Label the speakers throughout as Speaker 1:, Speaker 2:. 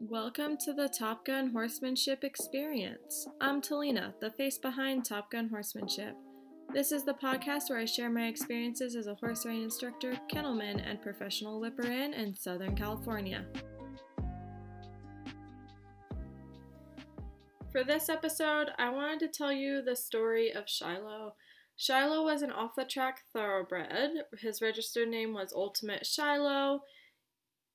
Speaker 1: Welcome to the Top Gun Horsemanship Experience. I'm Talina, the face behind Top Gun Horsemanship. This is the podcast where I share my experiences as a horse riding instructor, kennelman, and professional whipper in Southern California. For this episode, I wanted to tell you the story of Shilo. Shilo was an off the track thoroughbred. His registered name was Ultimate Shilo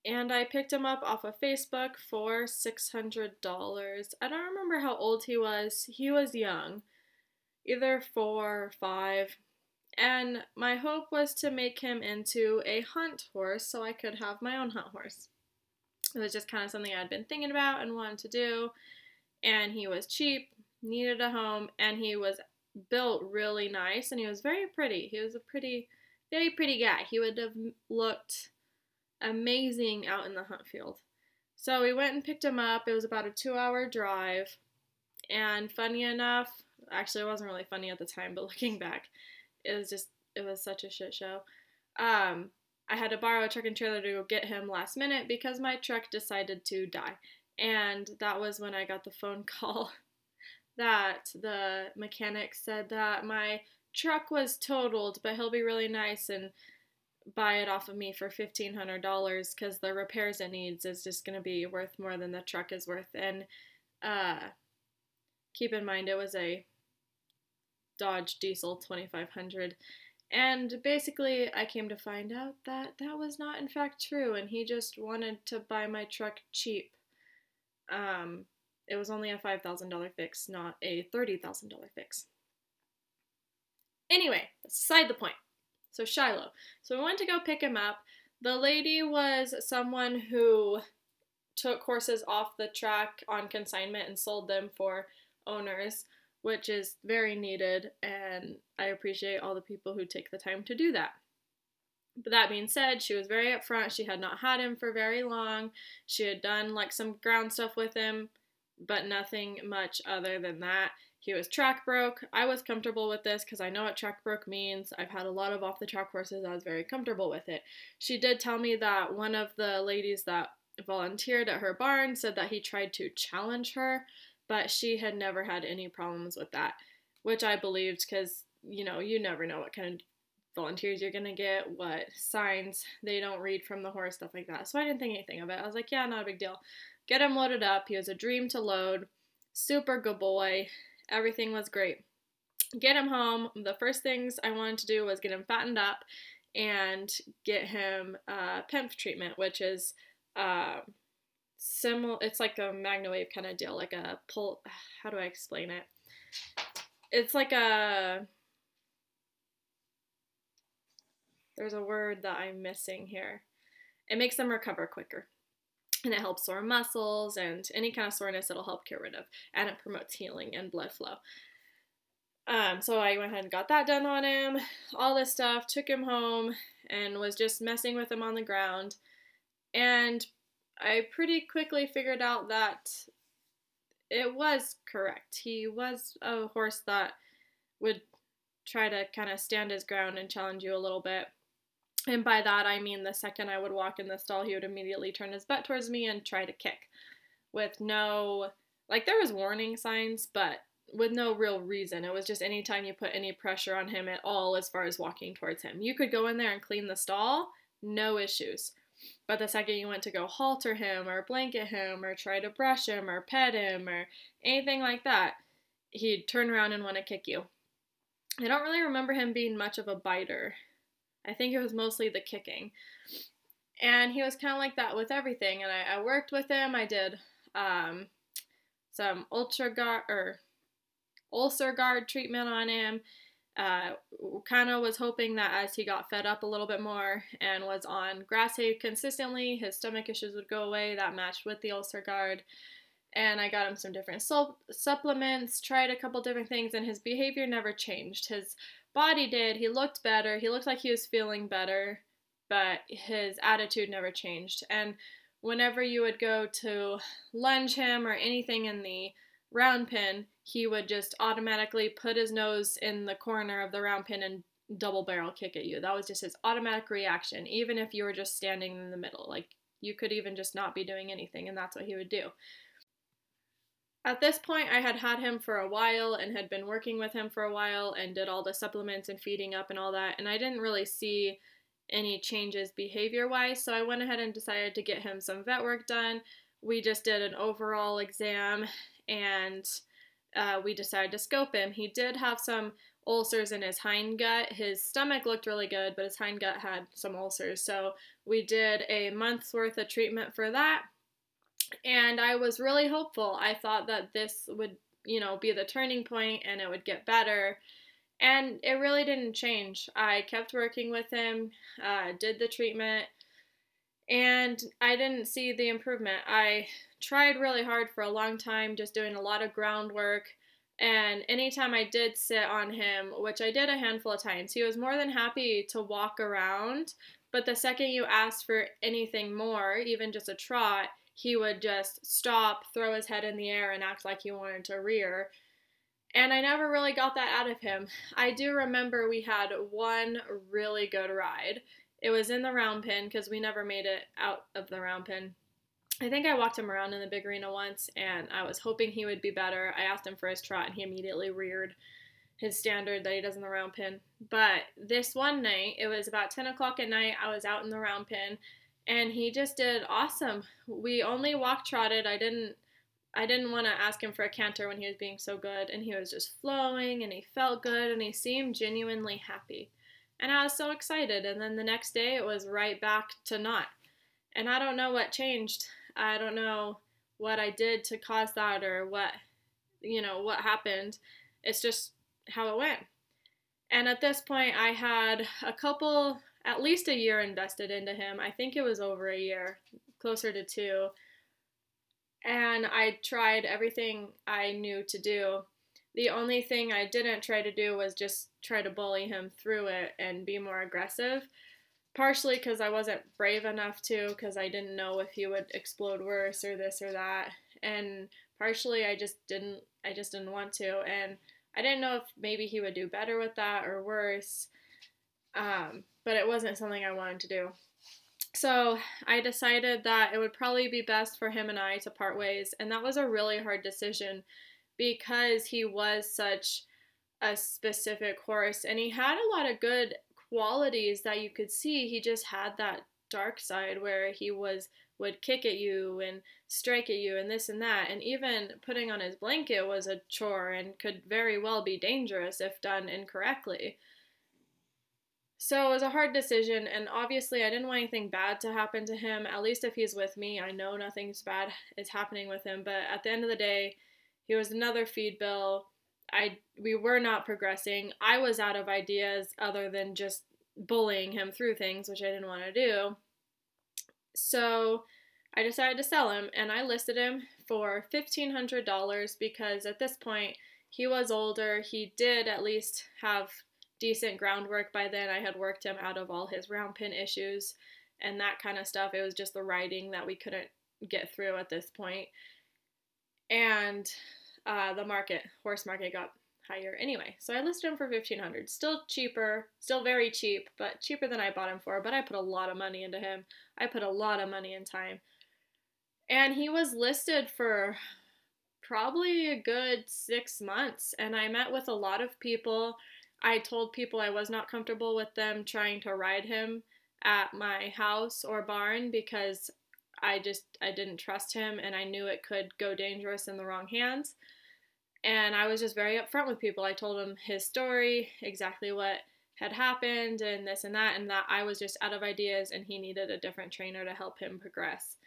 Speaker 1: and I picked him up off of Facebook for $600. I don't remember how old he was. He was young, either four or five. And my hope was to make him into a hunt horse so I could have my own hunt horse. It was just kind of something I'd been thinking about and wanted to do. And he was cheap, needed a home, and he was built really nice and he was very pretty. He was a pretty, very pretty guy. He would have looked amazing out in the hunt field. So we went and picked him up. It was about a two hour drive. And funny enough, actually, it wasn't really funny at the time, but looking back, it was just, it was such a shit show. Um, I had to borrow a truck and trailer to go get him last minute because my truck decided to die. And that was when I got the phone call that the mechanic said that my truck was totaled, but he'll be really nice and buy it off of me for $1500 because the repairs it needs is just going to be worth more than the truck is worth. And uh, keep in mind it was a dodge diesel 2500 and basically i came to find out that that was not in fact true and he just wanted to buy my truck cheap. Um, it was only a $5000 fix not a $30000 fix. Anyway that's beside the point so Shilo. So we went to go pick him up. The lady was someone who took horses off the track on consignment and sold them for owners, which is very needed, and I appreciate all the people who take the time to do that. But that being said, she was very upfront. She had not had him for very long. She had done like some ground stuff with him, but nothing much other than that. He was track broke. I was comfortable with this because I know what track broke means. I've had a lot of off the track horses. I was very comfortable with it. She did tell me that one of the ladies that volunteered at her barn said that he tried to challenge her, but she had never had any problems with that, which I believed because, you know, you never know what kind of volunteers you're gonna get, what signs they don't read from the horse, stuff like that. So I didn't think anything of it. I was like, yeah, not a big deal. Get him loaded up. He was a dream to load. Super good boy. Everything was great. Get him home. The first things I wanted to do was get him fattened up and get him uh, PEMF treatment, which is uh, similar. It's like a MagnaWave kind of deal, like a pull. How do I explain it? It's like a. There's a word that I'm missing here. It makes them recover quicker and it helps sore muscles and any kind of soreness it'll help get rid of and it promotes healing and blood flow. Um, so i went ahead and got that done on him all this stuff took him home and was just messing with him on the ground. And i pretty quickly figured out that it was correct. He was a horse that would try to kind of stand his ground and challenge you a little bit and by that, I mean the second I would walk in the stall, he would immediately turn his butt towards me and try to kick with no, like, there was warning signs, but with no real reason. It was just anytime you put any pressure on him at all as far as walking towards him. You could go in there and clean the stall, no issues. But the second you went to go halter him or blanket him or try to brush him or pet him or anything like that, he'd turn around and want to kick you. I don't really remember him being much of a biter. I think it was mostly the kicking. And he was kind of like that with everything. And I, I worked with him. I did um, some ultra guard or UlcerGard treatment on him. Uh, kind of was hoping that as he got fed up a little bit more and was on grass hay consistently, his stomach issues would go away. That matched with the UlcerGard. And I got him some different supplements, tried a couple different things, and his behavior never changed. His body did. He looked better. He looked like he was feeling better, but his attitude never changed. And whenever you would go to lunge him or anything in the round pin, he would just automatically put his nose in the corner of the round pin and double barrel kick at you. That was just his automatic reaction, even if you were just standing in the middle. Like you could even just not be doing anything, and that's what he would do. At this point, I had had him for a while and had been working with him for a while and did all the supplements and feeding up and all that, and I didn't really see any changes behavior wise, so I went ahead and decided to get him some vet work done. We just did an overall exam and uh, we decided to scope him. He did have some ulcers in his hind gut. His stomach looked really good, but his hind gut had some ulcers. So we did a month's worth of treatment for that. And I was really hopeful. I thought that this would, you know, be the turning point and it would get better. And it really didn't change. I kept working with him, uh, did the treatment, and I didn't see the improvement. I tried really hard for a long time, just doing a lot of groundwork and anytime I did sit on him, which I did a handful of times, he was more than happy to walk around. But the second you asked for anything more, even just a trot, he would just stop, throw his head in the air, and act like he wanted to rear. And I never really got that out of him. I do remember we had one really good ride. It was in the round pen because we never made it out of the round pen. I think I walked him around in the big arena once and I was hoping he would be better. I asked him for his trot and he immediately reared his standard that he does in the round pen. But this one night, it was about 10 o'clock at night, I was out in the round pen and he just did awesome. We only walk trotted. I didn't I didn't want to ask him for a canter when he was being so good and he was just flowing and he felt good and he seemed genuinely happy. And I was so excited and then the next day it was right back to not. And I don't know what changed. I don't know what I did to cause that or what, you know, what happened. It's just how it went. And at this point, I had a couple, at least a year invested into him. I think it was over a year, closer to two. And I tried everything I knew to do. The only thing I didn't try to do was just try to bully him through it and be more aggressive partially because I wasn't brave enough to, because I didn't know if he would explode worse or this or that, and partially I just didn't, I just didn't want to, and I didn't know if maybe he would do better with that or worse, um, but it wasn't something I wanted to do. So I decided that it would probably be best for him and I to part ways, and that was a really hard decision because he was such a specific horse and he had a lot of good qualities that you could see. He just had that dark side where he was would kick at you and strike at you and this and that and even putting on his blanket was a chore and could very well be dangerous if done incorrectly. So it was a hard decision and obviously I didn't want anything bad to happen to him. At least if he's with me, I know nothing's bad is happening with him, but at the end of the day, he was another feed bill I we were not progressing. I was out of ideas other than just bullying him through things, which I didn't want to do. So I decided to sell him and I listed him for $1,500 because at this point he was older. He did at least have decent groundwork by then. I had worked him out of all his round pin issues and that kind of stuff. It was just the writing that we couldn't get through at this point. And uh, the market, horse market, got higher anyway. So I listed him for 1500 Still cheaper, still very cheap, but cheaper than I bought him for. But I put a lot of money into him. I put a lot of money and time. And he was listed for probably a good six months. And I met with a lot of people. I told people I was not comfortable with them trying to ride him at my house or barn because I just I didn't trust him and I knew it could go dangerous in the wrong hands. And I was just very upfront with people. I told him his story, exactly what had happened and this and that and that I was just out of ideas and he needed a different trainer to help him progress.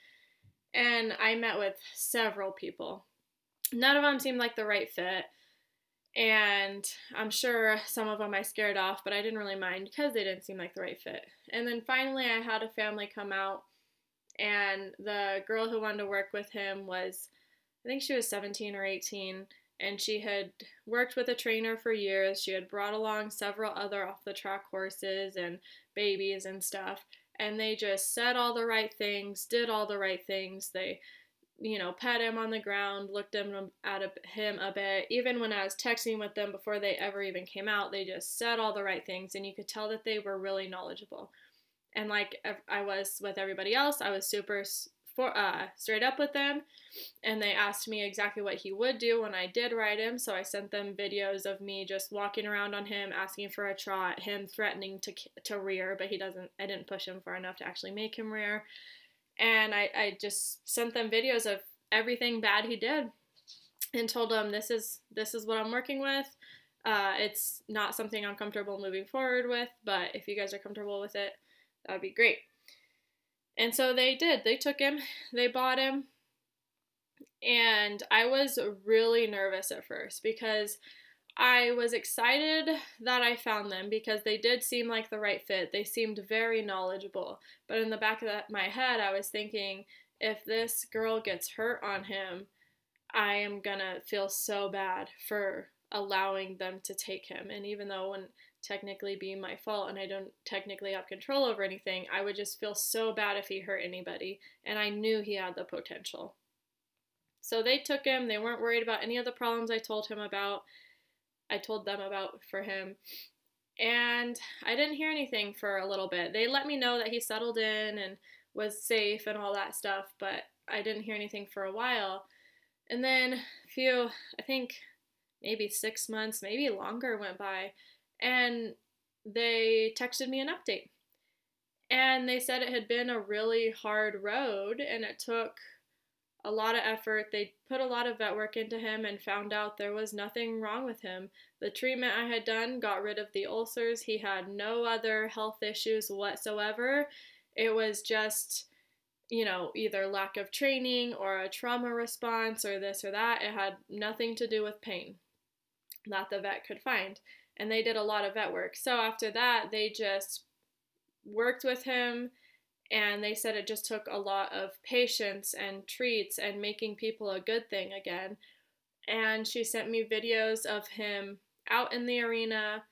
Speaker 1: And I met with several people. None of them seemed like the right fit. And I'm sure some of them I scared off, but I didn't really mind because they didn't seem like the right fit. And then finally, I had a family come out and the girl who wanted to work with him was I think she was 17 or 18 and she had worked with a trainer for years. She had brought along several other off the track horses and babies and stuff and they just said all the right things, did all the right things. They you know, pet him on the ground, looked him at him a bit. Even when I was texting with them before they ever even came out, they just said all the right things, and you could tell that they were really knowledgeable. And like I was with everybody else, I was super for, uh, straight up with them. And they asked me exactly what he would do when I did ride him. So I sent them videos of me just walking around on him, asking for a trot, him threatening to, to rear, but he doesn't, I didn't push him far enough to actually make him rear. And I, I just sent them videos of everything bad he did and told them this is this is what I'm working with. Uh, it's not something I'm comfortable moving forward with, but if you guys are comfortable with it, that would be great. And so they did. They took him, they bought him. And I was really nervous at first because I was excited that I found them because they did seem like the right fit. They seemed very knowledgeable. But in the back of my head, I was thinking if this girl gets hurt on him, I am gonna feel so bad for allowing them to take him. And even though it wouldn't technically be my fault and I don't technically have control over anything, I would just feel so bad if he hurt anybody. And I knew he had the potential. So they took him. They weren't worried about any of the problems I told him about. I told them about for him. And I didn't hear anything for a little bit. They let me know that he settled in and was safe and all that stuff, but I didn't hear anything for a while. And then a few, I think maybe six months, maybe longer went by, and they texted me an update. And they said it had been a really hard road and it took a lot of effort. They put a lot of vet work into him and found out there was nothing wrong with him. The treatment I had done got rid of the ulcers. He had no other health issues whatsoever. It was just you know, either lack of training or a trauma response or this or that. It had nothing to do with pain that the vet could find. And they did a lot of vet work. So after that, they just worked with him and they said it just took a lot of patience and treats and making people a good thing again. And she sent me videos of him out in the arena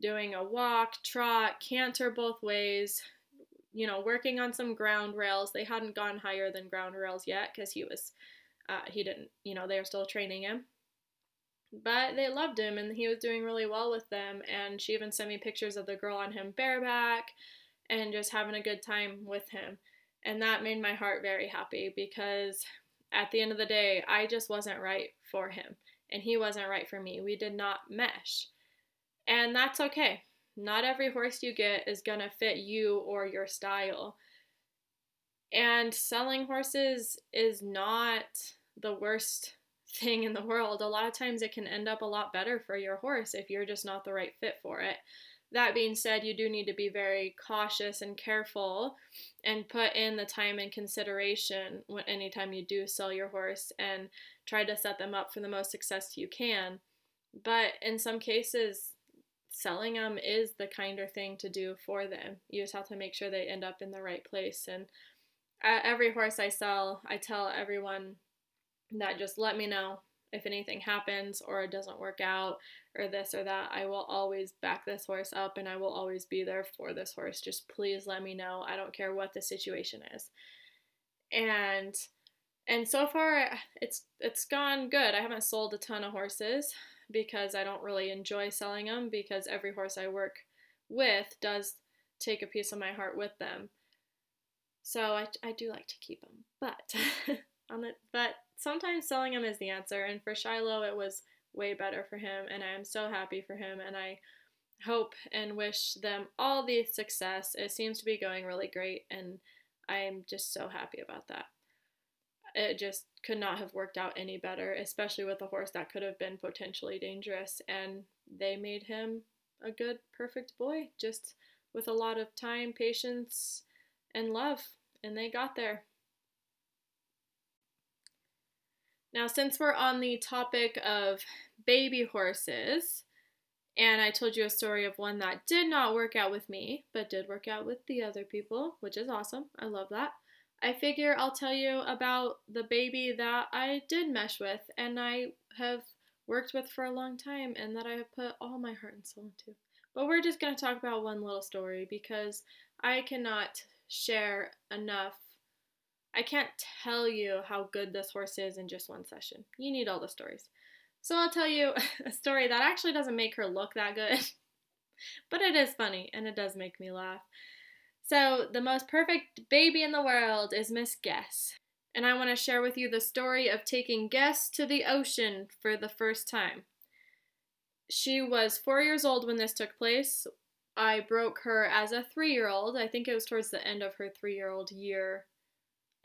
Speaker 1: doing a walk, trot, canter both ways, you know, working on some ground rails. They hadn't gone higher than ground rails yet because he was, uh, he didn't, you know, they were still training him. But they loved him and he was doing really well with them. And she even sent me pictures of the girl on him bareback and just having a good time with him. And that made my heart very happy because at the end of the day, I just wasn't right for him and he wasn't right for me. We did not mesh. And that's okay not every horse you get is going to fit you or your style. And selling horses is not the worst thing in the world. A lot of times it can end up a lot better for your horse if you're just not the right fit for it. That being said, you do need to be very cautious and careful and put in the time and consideration when anytime you do sell your horse and try to set them up for the most success you can. But in some cases, selling them is the kinder thing to do for them. You just have to make sure they end up in the right place. And uh, every horse I sell, I tell everyone that just let me know if anything happens or it doesn't work out or this or that. I will always back this horse up and I will always be there for this horse. Just please let me know. I don't care what the situation is. And and so far it's it's gone good. I haven't sold a ton of horses because I don't really enjoy selling them because every horse I work with does take a piece of my heart with them. So I, I do like to keep them, but on the but sometimes selling him is the answer. And for Shilo, it was way better for him, and I am so happy for him, and I hope and wish them all the success. It seems to be going really great, and I am just so happy about that it just could not have worked out any better, especially with a horse that could have been potentially dangerous. And they made him a good, perfect boy, just with a lot of time, patience, and love. And they got there. Now, since we're on the topic of baby horses, and I told you a story of one that did not work out with me, but did work out with the other people, which is awesome. I love that. I figure I'll tell you about the baby that I did mesh with and I have worked with for a long time and that I have put all my heart and soul into. But we're just going to talk about one little story because I cannot share enough. I can't tell you how good this horse is in just one session. You need all the stories. So I'll tell you a story that actually doesn't make her look that good, but it is funny and it does make me laugh. So, the most perfect baby in the world is Miss Guess. And I want to share with you the story of taking Guess to the ocean for the first time. She was four years old when this took place. I broke her as a three year old. I think it was towards the end of her three year old year.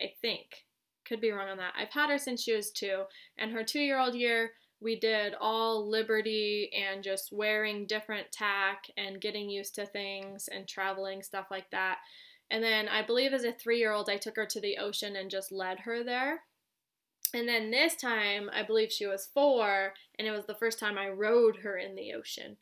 Speaker 1: I think. Could be wrong on that. I've had her since she was two. And her two year old year, we did all liberty and just wearing different tack and getting used to things and traveling, stuff like that. And then I believe as a three year old, I took her to the ocean and just led her there. And then this time, I believe she was four, and it was the first time I rode her in the ocean.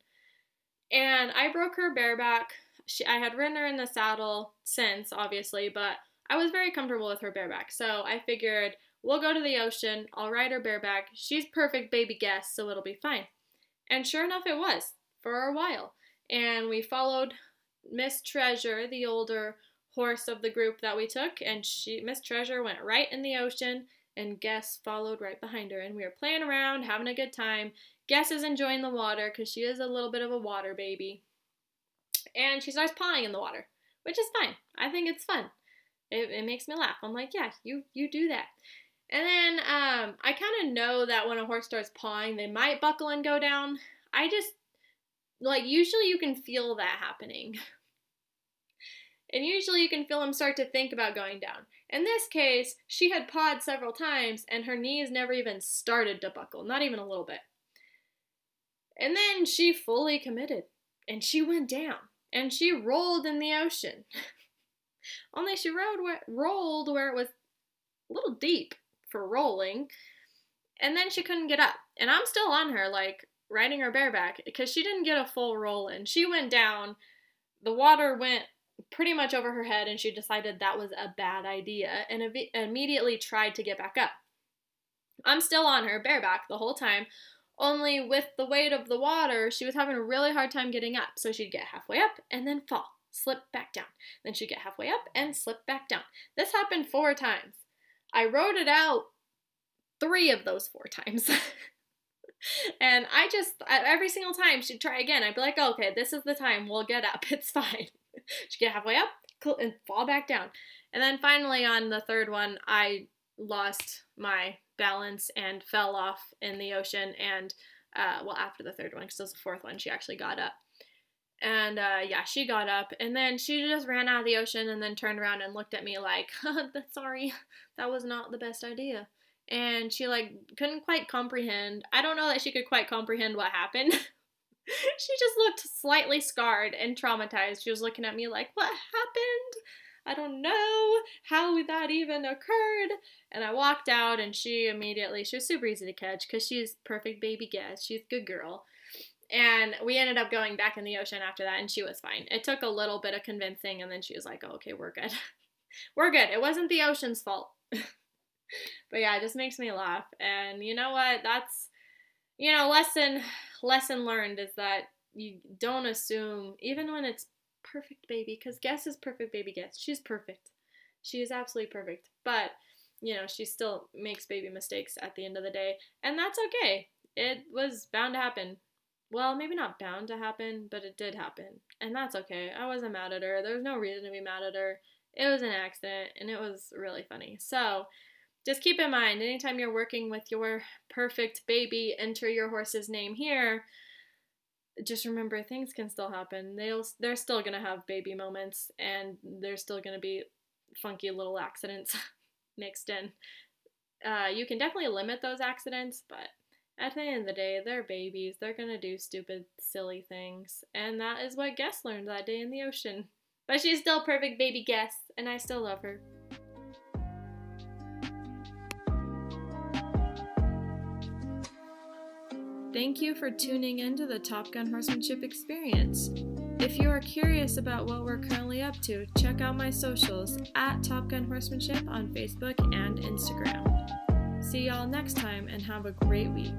Speaker 1: And I broke her bareback. She, I had ridden her in the saddle since, obviously, but I was very comfortable with her bareback. So I figured we'll go to the ocean. I'll ride her bareback. She's perfect baby Guess, so it'll be fine. And sure enough, it was for a while. And we followed Miss Treasure, the older horse of the group that we took, and she Miss Treasure went right in the ocean and Guess followed right behind her and we were playing around, having a good time. Guess is enjoying the water cuz she is a little bit of a water baby. And she starts pawing in the water, which is fine. I think it's fun. It, it makes me laugh. I'm like, yeah, you you do that. And then um, I kind of know that when a horse starts pawing, they might buckle and go down. I just like usually you can feel that happening. and usually you can feel them start to think about going down. In this case, she had pawed several times and her knees never even started to buckle, not even a little bit. And then she fully committed and she went down and she rolled in the ocean. Only she rode where, rolled where it was a little deep for rolling. And then she couldn't get up. And I'm still on her, like riding her bareback, because she didn't get a full roll in. She went down. The water went pretty much over her head, and she decided that was a bad idea and ev- immediately tried to get back up. I'm still on her bareback the whole time, only with the weight of the water, she was having a really hard time getting up. So she'd get halfway up and then fall, slip back down. Then she'd get halfway up and slip back down. This happened four times. I wrote it out three of those four times. and I just, every single time she'd try again, I'd be like, okay, this is the time, we'll get up, it's fine. she'd get halfway up and fall back down. And then finally on the third one, I lost my balance and fell off in the ocean. And, uh, well, after the third one, because it was the fourth one, she actually got up. And uh, yeah, she got up and then she just ran out of the ocean and then turned around and looked at me like, sorry, that was not the best idea. And she like couldn't quite comprehend. I don't know that she could quite comprehend what happened. she just looked slightly scarred and traumatized. She was looking at me like, what happened? I don't know how that even occurred. And I walked out and she immediately, she was super easy to catch because she's perfect baby Guess. She's a good girl. And we ended up going back in the ocean after that, and she was fine. It took a little bit of convincing, and then she was like, oh, okay, we're good. we're good. It wasn't the ocean's fault. but yeah, it just makes me laugh. And you know what? That's, you know, lesson lesson learned is that you don't assume, even when it's perfect baby, because Guess is perfect baby Guess. She's perfect. She is absolutely perfect. But, you know, she still makes baby mistakes at the end of the day. And that's okay. It was bound to happen well, maybe not bound to happen, but it did happen. And that's okay. I wasn't mad at her. There was no reason to be mad at her. It was an accident and it was really funny. So just keep in mind anytime you're working with your perfect baby, enter your horse's name here. Just remember things can still happen. They'll they're still gonna have baby moments and there's still gonna be funky little accidents mixed in. Uh, you can definitely limit those accidents, but at the end of the day, they're babies. They're gonna do stupid, silly things. And that is what Guess learned that day in the ocean. But she's still perfect baby Guess, and I still love her. Thank you for tuning into the Top Gun Horsemanship Experience. If you are curious about what we're currently up to, check out my socials at Top Gun Horsemanship on Facebook and Instagram. See y'all next time and have a great week.